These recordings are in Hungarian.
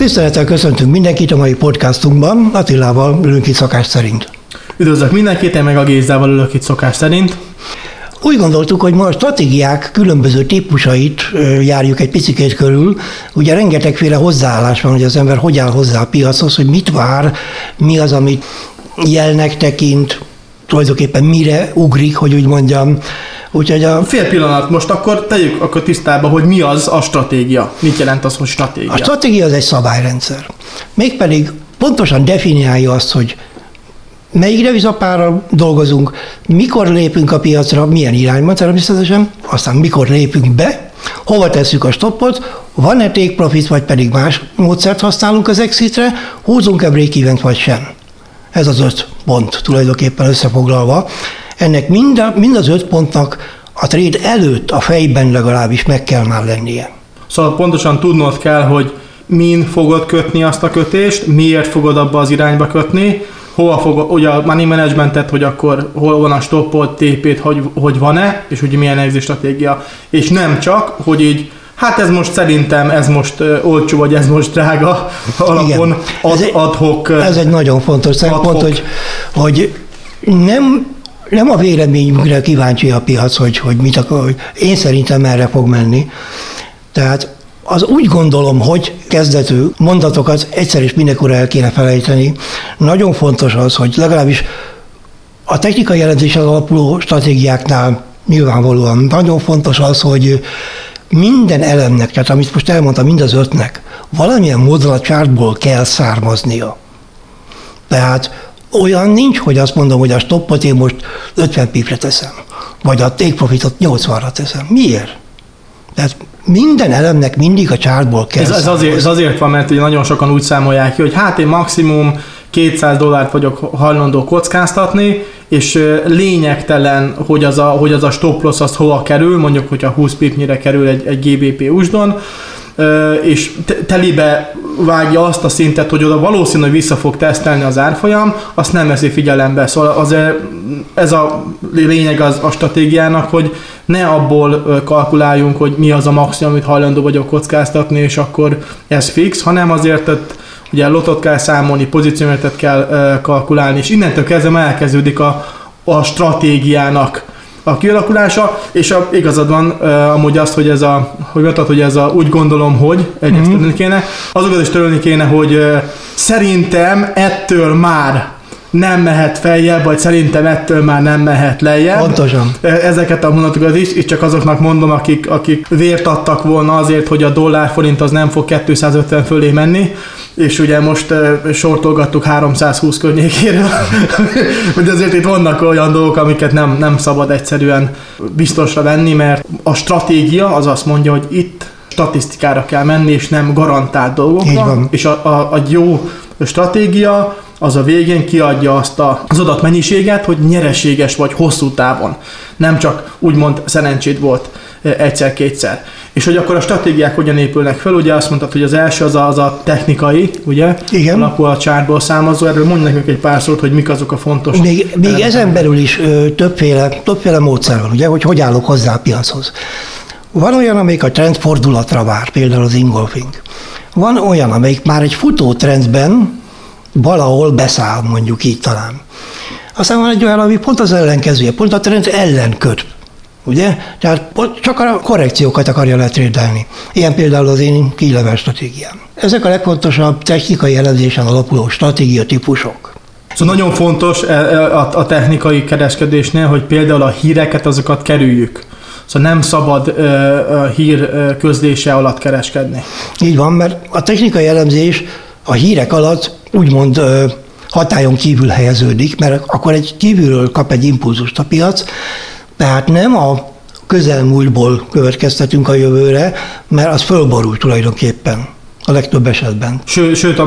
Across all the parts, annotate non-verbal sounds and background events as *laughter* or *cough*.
Tisztelettel köszöntünk mindenkit a mai podcastunkban, Attilával ülünk itt szokás szerint. Üdvözlök mindenkit, én meg a Gézzával ülök itt szokás szerint. Úgy gondoltuk, hogy ma a stratégiák különböző típusait járjuk egy picit körül. Ugye rengetegféle hozzáállás van, hogy az ember hogy áll hozzá a piachoz, hogy mit vár, mi az, amit jelnek tekint, tulajdonképpen mire ugrik, hogy úgy mondjam. Úgyhogy a... Fél pillanat, most akkor tegyük akkor tisztába, hogy mi az a stratégia. Mit jelent az, hogy stratégia? A stratégia az egy szabályrendszer. Mégpedig pontosan definiálja azt, hogy melyik devizapárral dolgozunk, mikor lépünk a piacra, milyen irányban természetesen, aztán mikor lépünk be, hova tesszük a stoppot, van-e take profit, vagy pedig más módszert használunk az exitre, húzunk-e break vagy sem. Ez az öt pont tulajdonképpen összefoglalva. Ennek mind, a, mind az öt pontnak a trade előtt a fejben legalábbis meg kell már lennie. Szóval pontosan tudnod kell, hogy min fogod kötni azt a kötést, miért fogod abba az irányba kötni, hova fog, ugye a money managementet, hogy akkor hol van a stoppot, TP-t, hogy, hogy van-e, és ugye milyen exit stratégia, és nem csak, hogy így Hát ez most szerintem, ez most uh, olcsó, vagy ez most drága *laughs* alapon ad, ez adhok. Ez egy nagyon fontos szempont, hogy, hogy nem nem a véleményünkre kíváncsi a piac, hogy, hogy mit akar, hogy én szerintem erre fog menni. Tehát az úgy gondolom, hogy kezdetű mondatokat egyszer és mindenkor el kéne felejteni. Nagyon fontos az, hogy legalábbis a technikai jelentésen alapuló stratégiáknál nyilvánvalóan nagyon fontos az, hogy minden elemnek, tehát amit most elmondtam, mind az ötnek, valamilyen módon a csártból kell származnia. Tehát olyan nincs, hogy azt mondom, hogy a stoppot én most 50 pipre teszem, vagy a take profitot 80-ra teszem. Miért? Tehát minden elemnek mindig a csártból kell ez, ez, azért, ez azért van, mert ugye nagyon sokan úgy számolják ki, hogy hát én maximum 200 dollárt vagyok hajlandó kockáztatni, és lényegtelen, hogy az a, hogy az a stop loss az hova kerül, mondjuk, hogyha 20 pipnyire kerül egy, egy GBP usdon, és telibe vágja azt a szintet, hogy oda valószínű, hogy vissza fog tesztelni az árfolyam, azt nem veszi figyelembe. Szóval azért ez a lényeg az a stratégiának, hogy ne abból kalkuláljunk, hogy mi az a maximum, amit hajlandó vagyok kockáztatni, és akkor ez fix, hanem azért hogy ugye lotot kell számolni, pozíciómetet kell kalkulálni, és innentől kezdve elkezdődik a, a stratégiának a kialakulása, és a, igazad van uh, amúgy azt, hogy ez a, hogy mondtad, hogy ez a úgy gondolom, hogy egyet mm-hmm. kéne, azokat is törölni kéne, hogy uh, szerintem ettől már nem mehet feljebb, vagy szerintem ettől már nem mehet lejjebb. Pontosan. Ezeket a mondatokat is, és csak azoknak mondom, akik, akik vért adtak volna azért, hogy a dollár forint az nem fog 250 fölé menni, és ugye most uh, sortolgattuk 320 környékére, hogy azért itt vannak olyan dolgok, amiket nem, nem szabad egyszerűen biztosra venni, mert a stratégia az azt mondja, hogy itt statisztikára kell menni, és nem garantált dolgokra, és a, a, a jó stratégia az a végén kiadja azt a, az adatmennyiséget, hogy nyereséges vagy hosszú távon. Nem csak úgymond szerencsét volt egyszer-kétszer. És hogy akkor a stratégiák hogyan épülnek fel, ugye azt mondtad, hogy az első az a, az a technikai, ugye? Igen. Alapul a csárból számozó, erről mondj nekünk egy pár szót, hogy mik azok a fontos. Még, még ezen belül is ö, többféle, többféle módszer van, ugye, hogy hogy állok hozzá a piachoz. Van olyan, amelyik a trendfordulatra vár, például az ingolfing. Van olyan, amelyik már egy futó trendben valahol beszáll, mondjuk így talán. Aztán van egy olyan, ami pont az ellenkezője, pont a trend ellen köt. Ugye? Tehát csak a korrekciókat akarja letrédelni. Ilyen például az én kílevel stratégiám. Ezek a legfontosabb technikai elemzésen alapuló stratégia típusok. Szóval nagyon fontos e, e, a technikai kereskedésnél, hogy például a híreket, azokat kerüljük. Szóval nem szabad ö, ö, hír közlése alatt kereskedni. Így van, mert a technikai elemzés a hírek alatt úgymond hatályon kívül helyeződik, mert akkor egy kívülről kap egy impulzust a piac, tehát nem a közelmúltból következtetünk a jövőre, mert az fölborul tulajdonképpen a legtöbb esetben. Sőt, sőt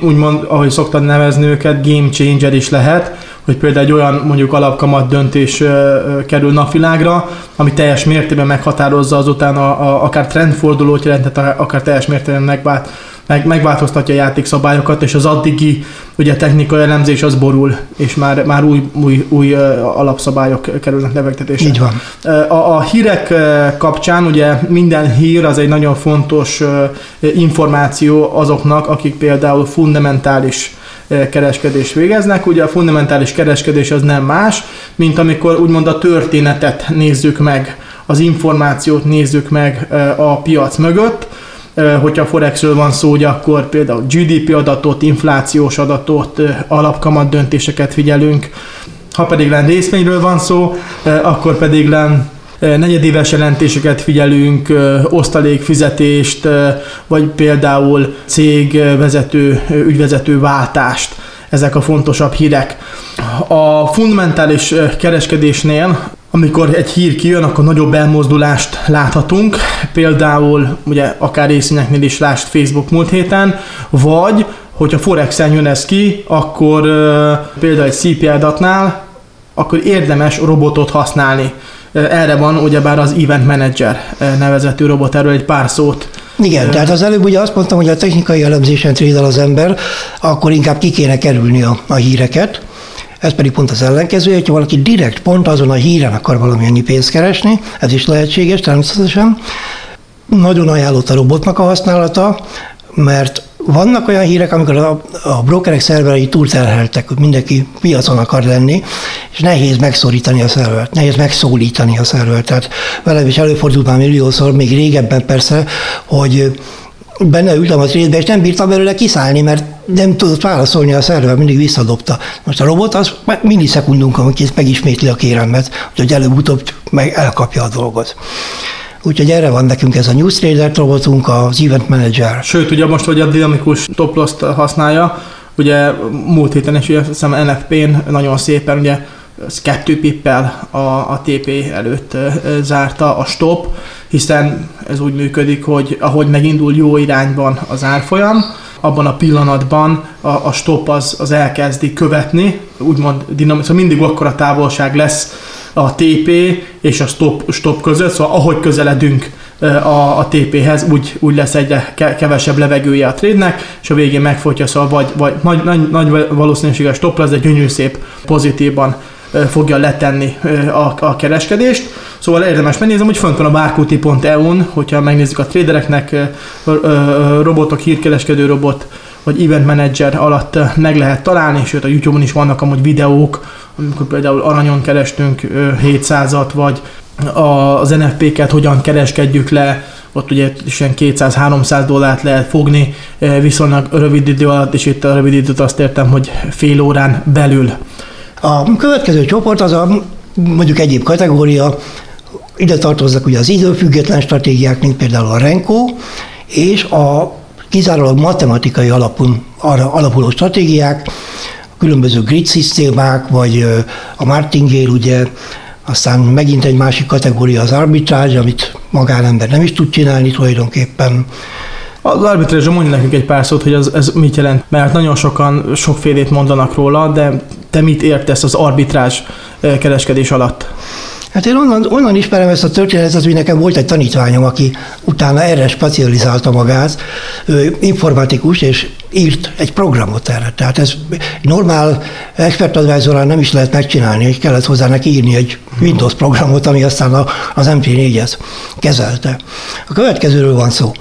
úgymond, ahogy szoktad nevezni őket, game changer is lehet, hogy például egy olyan mondjuk alapkamat döntés kerül napvilágra, ami teljes mértékben meghatározza azután a, a, akár trendfordulót jelent, akár teljes mértékben megvált meg, megváltoztatja a játékszabályokat, és az addigi ugye technikai elemzés az borul, és már, már új, új, új alapszabályok kerülnek levegtetésre. Így van. A, a hírek kapcsán ugye minden hír az egy nagyon fontos információ azoknak, akik például fundamentális kereskedés végeznek. Ugye a fundamentális kereskedés az nem más, mint amikor úgymond a történetet nézzük meg, az információt nézzük meg a piac mögött, hogyha Forexről van szó, ugye akkor például GDP adatot, inflációs adatot, alapkamat döntéseket figyelünk. Ha pedig len részvényről van szó, akkor pedig len negyedéves jelentéseket figyelünk, osztalékfizetést, vagy például cégvezető, ügyvezető váltást. Ezek a fontosabb hírek. A fundamentális kereskedésnél amikor egy hír kijön, akkor nagyobb elmozdulást láthatunk, például ugye akár részvényeknél is lást Facebook múlt héten, vagy hogyha Forex-en jön ez ki, akkor például egy CPI adatnál, akkor érdemes robotot használni. Erre van ugyebár az Event Manager nevezetű robot, erről egy pár szót igen, tehát az előbb ugye azt mondtam, hogy a technikai elemzésen trédel az ember, akkor inkább ki kéne kerülni a, a híreket, ez pedig pont az ellenkező, hogyha valaki direkt pont azon a híren akar valamennyi pénzt keresni, ez is lehetséges természetesen. Nagyon ajánlott a robotnak a használata, mert vannak olyan hírek, amikor a, a brokerek szerverei túlterheltek, hogy mindenki piacon akar lenni, és nehéz megszorítani a szervert, nehéz megszólítani a szervert. Tehát velem is előfordult már milliószor, még régebben persze, hogy benne ültem a trédbe, és nem bírtam belőle kiszállni, mert nem tudott válaszolni a szerver, mindig visszadobta. Most a robot az millisekundunkkal kész megismétli a kérelmet, hogy előbb-utóbb meg elkapja a dolgot. Úgyhogy erre van nekünk ez a Newstrader robotunk, az Event Manager. Sőt, ugye most, hogy a dinamikus toplost használja, ugye múlt héten is, ugye hiszem NFP-n nagyon szépen, ugye kettő pippel a, a TP előtt zárta a stop, hiszen ez úgy működik, hogy ahogy megindul jó irányban az árfolyam, abban a pillanatban a, a stop az, az elkezdi követni, úgymond dinamikus, szóval mindig akkora távolság lesz a TP és a stop, stop között, szóval ahogy közeledünk a, a TP-hez, úgy, úgy lesz egyre kevesebb levegője a trade-nek, és a végén megfotja, szóval vagy, vagy nagy, nagy, nagy valószínűséges stop lesz, de gyönyörű szép pozitívban fogja letenni a, a kereskedést. Szóval érdemes megnézni, hogy fönt van a barcuti.eu-n, hogyha megnézzük a tradereknek robotok, hírkereskedő robot, vagy event manager alatt meg lehet találni, sőt a YouTube-on is vannak amúgy videók, amikor például aranyon kerestünk 700-at, vagy az NFP-ket hogyan kereskedjük le, ott ugye is ilyen 200-300 dollárt lehet fogni viszonylag rövid idő alatt, és itt a rövid időt azt értem, hogy fél órán belül. A következő csoport az a mondjuk egyéb kategória, ide tartoznak ugye az időfüggetlen stratégiák, mint például a Renko, és a kizárólag matematikai alapon, alapuló stratégiák, különböző grid szisztémák, vagy a martingale, ugye, aztán megint egy másik kategória az arbitrázs, amit magánember nem is tud csinálni tulajdonképpen. Az arbitrázsra mondja nekünk egy pár szót, hogy ez, ez mit jelent, mert nagyon sokan sokfélét mondanak róla, de te mit értesz az arbitrázs kereskedés alatt? Hát én onnan, onnan ismerem ezt a történetet, hogy nekem volt egy tanítványom, aki utána erre specializálta magát, ő informatikus, és írt egy programot erre. Tehát ez normál expert advisor nem is lehet megcsinálni, hogy kellett hozzá neki írni egy Windows programot, ami aztán a, az MP4-et kezelte. A következőről van szó.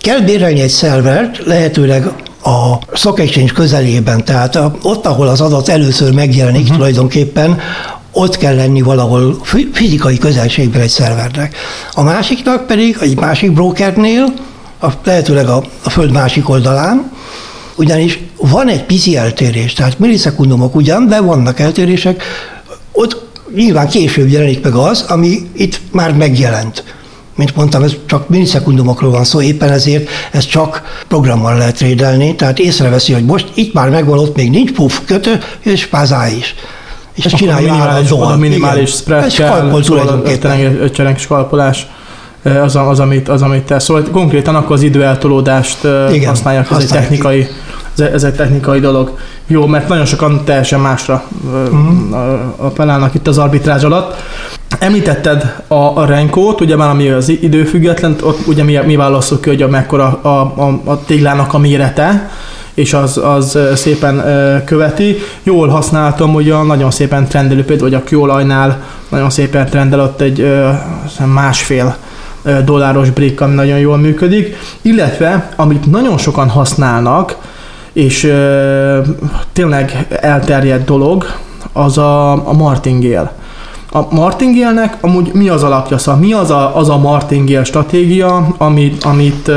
Kell bérelni egy szervert, lehetőleg a Stock Exchange közelében, tehát ott, ahol az adat először megjelenik uh-huh. tulajdonképpen, ott kell lenni valahol fizikai közelségben egy szervernek. A másiknak pedig egy másik brokernél, a, lehetőleg a, a föld másik oldalán, ugyanis van egy pici eltérés, tehát millisekundumok ugyan, de vannak eltérések, ott nyilván később jelenik meg az, ami itt már megjelent. Mint mondtam, ez csak millisekundumokról van szó, éppen ezért ez csak programmal lehet rédelni, tehát észreveszi, hogy most itt már megvan, ott még nincs, puf, kötő, és pázá is és ezt csinálja minimális, a minimális spread ez kell, tulajdonképpen. Skalpolás az, az, amit, az, amit tesz. Szóval konkrétan akkor az időeltolódást Igen, használják, ez egy technikai, ez, egy technikai dolog. Jó, mert nagyon sokan teljesen másra uh-huh. appellálnak itt az arbitrázs alatt. Említetted a, a Renkót, ugye már ami az időfüggetlen, ott ugye mi, mi válaszoljuk ki, hogy a mekkora a, a, a téglának a mérete, és az, az szépen követi. Jól használtam, a nagyon szépen trendelő, például, hogy a kőolajnál nagyon szépen trendel ott egy másfél dolláros brick, ami nagyon jól működik, illetve amit nagyon sokan használnak, és tényleg elterjedt dolog, az a, a martingale. A martingale amúgy mi az alapja? Szóval mi az a, az a martingale stratégia, amit, amit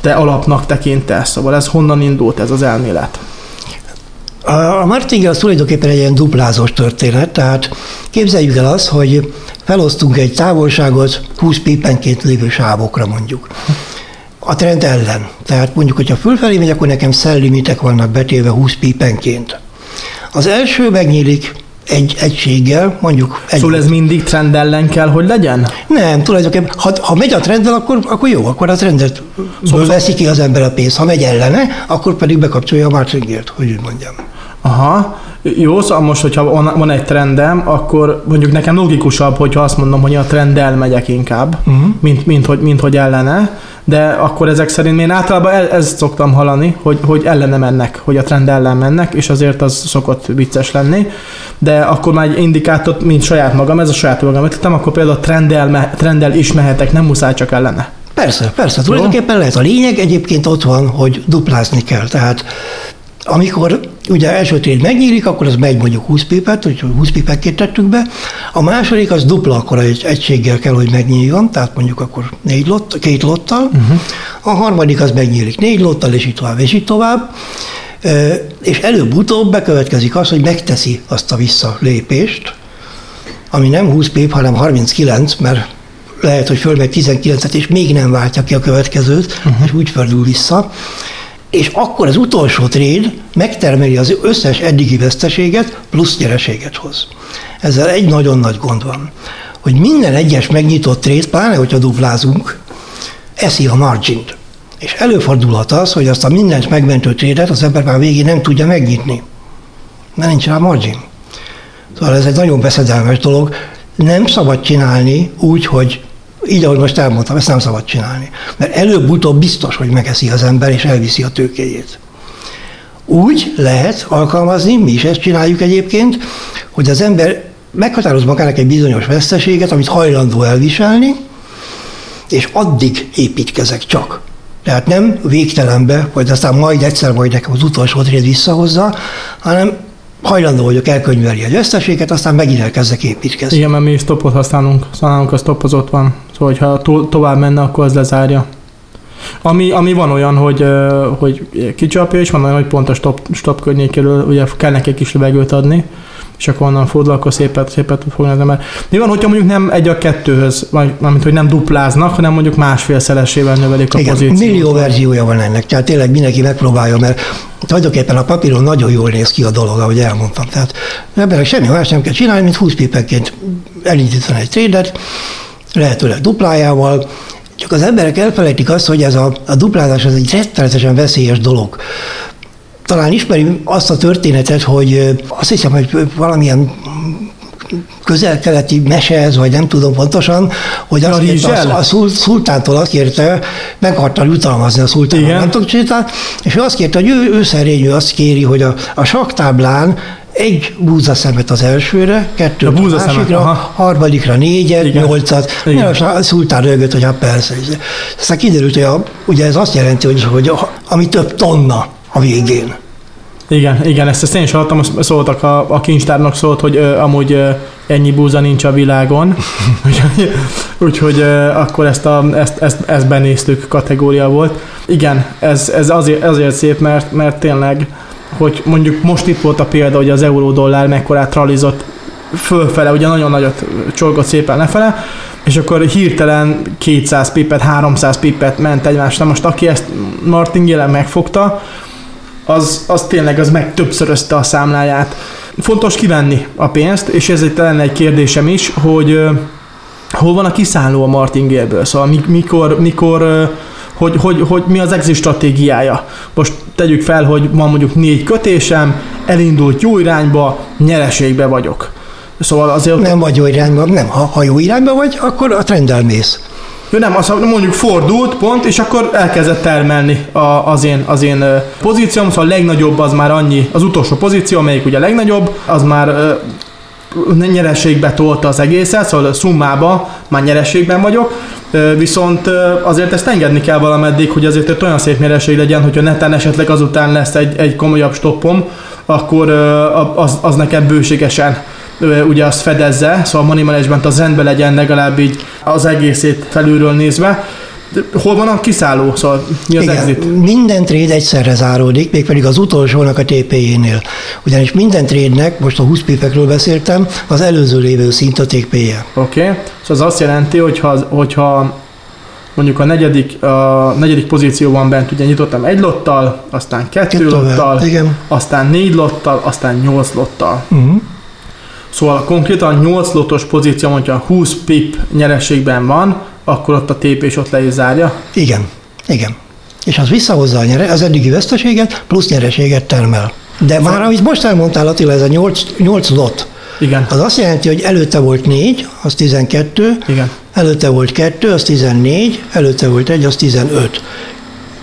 te alapnak tekintesz? Szóval ez honnan indult ez az elmélet? A martingale az tulajdonképpen egy ilyen duplázós történet, tehát képzeljük el azt, hogy felosztunk egy távolságot 20 pípenként lévő sávokra mondjuk. A trend ellen. Tehát mondjuk, hogyha fölfelé megy, akkor nekem szellimitek vannak betéve 20 pípenként. Az első megnyílik egy egységgel, mondjuk... Egy szóval ez mindig trend ellen kell, hogy legyen? Nem, tulajdonképpen, ha, ha megy a trendel, akkor, akkor jó, akkor a trendet szóval veszi ki az ember a pénzt. Ha megy ellene, akkor pedig bekapcsolja a martingért, hogy úgy mondjam. Aha, jó, szóval most, hogyha van egy trendem, akkor mondjuk nekem logikusabb, hogyha azt mondom, hogy a trenddel megyek inkább, uh-huh. mint, mint, hogy, mint hogy ellene, de akkor ezek szerint én általában el, ezt szoktam hallani, hogy, hogy ellene mennek, hogy a trend ellen mennek, és azért az szokott vicces lenni, de akkor már egy indikátort, mint saját magam, ez a saját magam ötletem, akkor például trenddel, trenddel is mehetek, nem muszáj csak ellene. Persze, persze, tulajdonképpen lehet. A lényeg egyébként ott van, hogy duplázni kell. Tehát amikor ugye első tréd megnyílik, akkor az megy mondjuk 20 pipet, hogy 20 pipet tettük be. A második az dupla akkor egy egységgel kell, hogy megnyíljon, tehát mondjuk akkor négy lott, két lottal. Uh-huh. A harmadik az megnyílik négy lottal, és így tovább, és így tovább. És előbb-utóbb bekövetkezik az, hogy megteszi azt a visszalépést, ami nem 20 pip, hanem 39, mert lehet, hogy fölmegy 19-et, és még nem váltja ki a következőt, uh-huh. és úgy fordul vissza és akkor az utolsó tréd megtermeli az összes eddigi veszteséget, plusz nyereséget hoz. Ezzel egy nagyon nagy gond van, hogy minden egyes megnyitott tréd, pláne hogyha duplázunk, eszi a margint. És előfordulhat az, hogy azt a mindent megmentő trédet az ember már végén nem tudja megnyitni, mert nincs rá margin. Szóval ez egy nagyon beszedelmes dolog. Nem szabad csinálni úgy, hogy így, ahogy most elmondtam, ezt nem szabad csinálni. Mert előbb-utóbb biztos, hogy megeszi az ember, és elviszi a tőkéjét. Úgy lehet alkalmazni, mi is ezt csináljuk egyébként, hogy az ember meghatároz magának egy bizonyos veszteséget, amit hajlandó elviselni, és addig építkezek csak. Tehát nem végtelenbe, hogy aztán majd egyszer majd nekem az utolsó tréd visszahozza, hanem hajlandó vagyok elkönyvelni egy összességet, aztán megint elkezdek építkezni. Igen, mert mi stopot használunk, szóval a stop az ott van. Szóval, ha to- tovább menne, akkor az lezárja. Ami, ami van olyan, hogy, hogy kicsapja, és van olyan, hogy pont a stop, stop környékéről ugye kell neki egy kis levegőt adni, és akkor onnan fordul, akkor szépet, szépet az ember. Mi van, hogyha mondjuk nem egy a kettőhöz, vagy mint hogy nem dupláznak, hanem mondjuk másfélszeresével növelik a Igen, pozíciót? millió verziója van ennek, tehát tényleg mindenki megpróbálja, mert tulajdonképpen a papíron nagyon jól néz ki a dolog, ahogy elmondtam. Tehát emberek semmi más nem kell csinálni, mint 20 pipenként elindítani egy trédet, lehetőleg duplájával, csak az emberek elfelejtik azt, hogy ez a, a duplázás az egy rettenetesen veszélyes dolog. Talán ismeri azt a történetet, hogy azt hiszem, hogy valamilyen közel-keleti mese ez, vagy nem tudom pontosan, hogy azt kérte, a, a szultántól azt kérte, meg akarta jutalmazni a szultán nem és ő azt kérte, hogy ő, ő szerényű azt kéri, hogy a, a saktáblán egy búzaszemet az elsőre, kettő a, a másikra, aha. harmadikra négyet, Igen. nyolcat. Igen. A szultán rögött, hogy a persze. Aztán kiderült, hogy a, ugye ez azt jelenti, hogy, hogy a, ami több tonna a végén. Igen, igen, ezt, ezt én is hallottam, szóltak a, a kincstárnak szólt, hogy ö, amúgy ö, ennyi búza nincs a világon, *laughs* úgyhogy, úgyhogy ö, akkor ezt, a, ezt, ezt, ezt benéztük kategória volt. Igen, ez, ez azért, azért szép, mert, mert tényleg hogy mondjuk most itt volt a példa, hogy az euró-dollár mekkorát tralizott fölfele, ugye nagyon nagyot csolgott szépen lefele, és akkor hirtelen 200 pipet, 300 pipet ment egymásra. Most aki ezt martingale megfogta, az, az tényleg az meg többszörözte a számláját. Fontos kivenni a pénzt, és ez itt lenne egy kérdésem is, hogy hol van a kiszálló a martingale Szóval mikor, mikor hogy, hogy, hogy mi az exit stratégiája. Most tegyük fel, hogy van mondjuk négy kötésem, elindult jó irányba, nyereségbe vagyok. Szóval azért... Nem vagy jó irányba, nem. Ha, ha jó irányba vagy, akkor a trenddel mész. Jó, nem, azt mondjuk fordult pont, és akkor elkezdett termelni a, az, én, az én pozícióm, szóval a legnagyobb az már annyi, az utolsó pozíció, amelyik ugye a legnagyobb, az már nyereségbe tolta az egészet, szóval szummába már nyereségben vagyok, viszont azért ezt engedni kell valameddig, hogy azért egy olyan szép nyereség legyen, hogyha neten esetleg azután lesz egy, egy komolyabb stoppom, akkor az, az nekem bőségesen ugye azt fedezze, szóval a money management az rendben legyen legalább így az egészét felülről nézve. Hol van a kiszálló? Szóval mi az Igen, exit? Minden trade egyszerre záródik, mégpedig az utolsónak a TP-jénél. Ugyanis minden trade-nek, most a 20 pipekről beszéltem, az előző lévő szint a TP-je. Oké, okay. szóval az azt jelenti, hogyha, hogyha mondjuk a negyedik, a negyedik pozícióban bent ugye nyitottam egy lottal, aztán kettő Kettővel, lottal, igen. aztán négy lottal, aztán nyolc lottal. Uh-huh. Szóval konkrétan 8 lotos pozíció, hogyha 20 pip nyereségben van, akkor ott a TP is ott le is zárja. Igen, igen. És az visszahozza a nyere, az eddigi veszteséget, plusz nyereséget termel. De már amit most elmondtál, Attila, ez a 8, 8 lot, Igen. az azt jelenti, hogy előtte volt 4, az 12, Igen. előtte volt 2, az 14, előtte volt 1, az 15.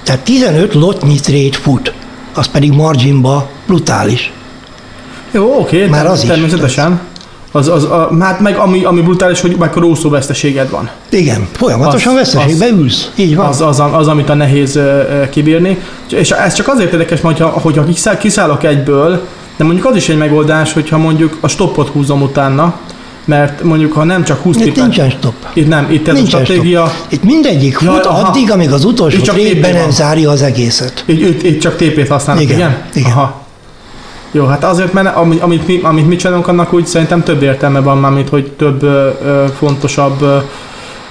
Tehát 15 lotnyi trade fut, az pedig marginba brutális. Jó, oké, Már az is. Az, az, a, hát meg ami, ami brutális, hogy mekkora úszó veszteséged van. Igen, folyamatosan Az- veszteségbe ülsz. Így van. Az, az, az, amit a nehéz ö, kibírni. És ez csak azért érdekes, mert hogyha, hogyha kiszáll, kiszállok egyből, de mondjuk az is egy megoldás, hogyha mondjuk a stoppot húzom utána, mert mondjuk ha nem csak 20 Itt pipet, nincsen stop. itt nem, itt ez Nincsen a stratégia, stop. Itt mindegyik Ja, fut aha. addig, amíg az utolsó Itt csak TP nem zárja az egészet. Így, itt, itt csak TP-t használnak, igen? Igen, igen. Aha. Jó, hát azért, mert ami- amit mi, amit mi csinálunk, annak úgy szerintem több értelme van már, mint hogy több ö, fontosabb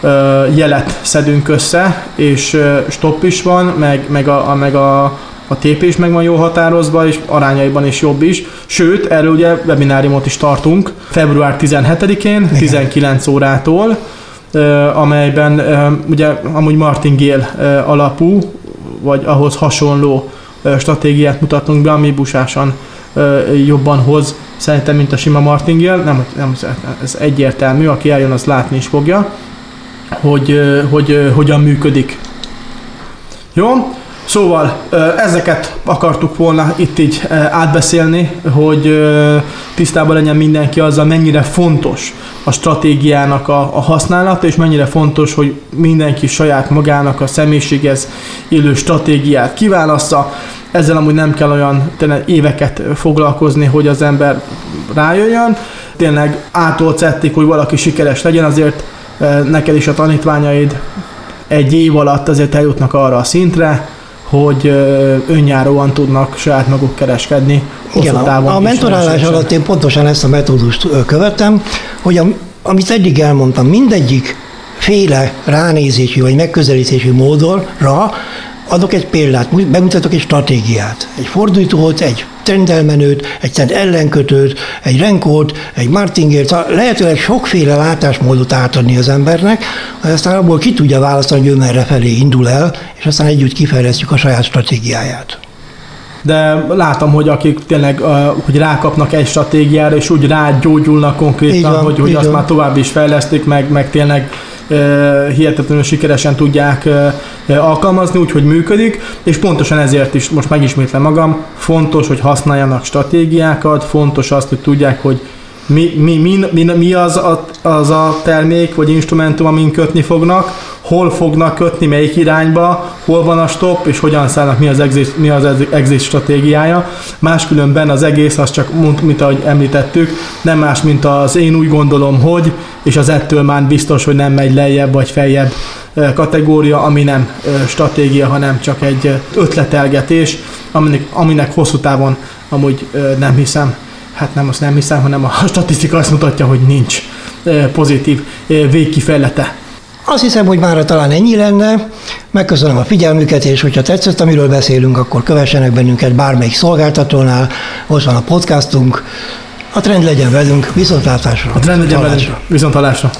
ö, jelet szedünk össze, és ö, stop is van, meg, meg, a, a, meg a, a TP is meg van jól határozva, és arányaiban is jobb is. Sőt, erről ugye webináriumot is tartunk február 17-én, 19 órától, amelyben ugye amúgy martingale ö, alapú, vagy ahhoz hasonló stratégiát mutatunk be, ami busásan jobban hoz szerintem, mint a sima martingale. Nem, nem, ez egyértelmű, aki eljön, az látni is fogja, hogy, hogy hogyan működik. Jó? Szóval ezeket akartuk volna itt így átbeszélni, hogy tisztában legyen mindenki azzal, mennyire fontos a stratégiának a, a használata, és mennyire fontos, hogy mindenki saját magának a személyiséghez illő stratégiát kiválassza. Ezzel amúgy nem kell olyan tényleg éveket foglalkozni, hogy az ember rájöjjön. Tényleg ától hogy valaki sikeres legyen, azért ö, neked is a tanítványaid egy év alatt azért eljutnak arra a szintre, hogy ö, önjáróan tudnak saját maguk kereskedni. Igen, a, a mentorálás alatt én pontosan ezt a metódust ö, követem, hogy a, amit eddig elmondtam, mindegyik féle ránézési vagy megközelítési módonra adok egy példát, bemutatok egy stratégiát, egy fordítót, egy trendelmenőt, egy trend ellenkötőt, egy renkót, egy martingért, lehetőleg sokféle látásmódot átadni az embernek, hogy aztán abból ki tudja választani, hogy ő merre felé indul el, és aztán együtt kifejlesztjük a saját stratégiáját. De látom, hogy akik tényleg hogy rákapnak egy stratégiára, és úgy rágyógyulnak konkrétan, van, hogy, hogy azt van. már tovább is fejlesztik, meg, meg tényleg hihetetlenül sikeresen tudják alkalmazni, úgyhogy működik, és pontosan ezért is, most megismétlem magam, fontos, hogy használjanak stratégiákat, fontos azt, hogy tudják, hogy mi, mi, mi, mi, mi az, a, az a termék vagy instrumentum, amin kötni fognak, hol fognak kötni, melyik irányba, hol van a stop, és hogyan szállnak, mi az exit, mi az exit stratégiája. Máskülönben az egész, az csak, mint, ahogy említettük, nem más, mint az én úgy gondolom, hogy, és az ettől már biztos, hogy nem megy lejjebb vagy feljebb kategória, ami nem stratégia, hanem csak egy ötletelgetés, aminek, aminek hosszú távon amúgy nem hiszem, hát nem azt nem hiszem, hanem a *laughs* statisztika azt mutatja, hogy nincs pozitív végkifejlete. Azt hiszem, hogy már talán ennyi lenne. Megköszönöm a figyelmüket, és hogyha tetszett, amiről beszélünk, akkor kövessenek bennünket bármelyik szolgáltatónál. Ott van a podcastunk. A trend legyen velünk, viszontlátásra. A trend legyen velünk. Hallásra. Viszont hallásra.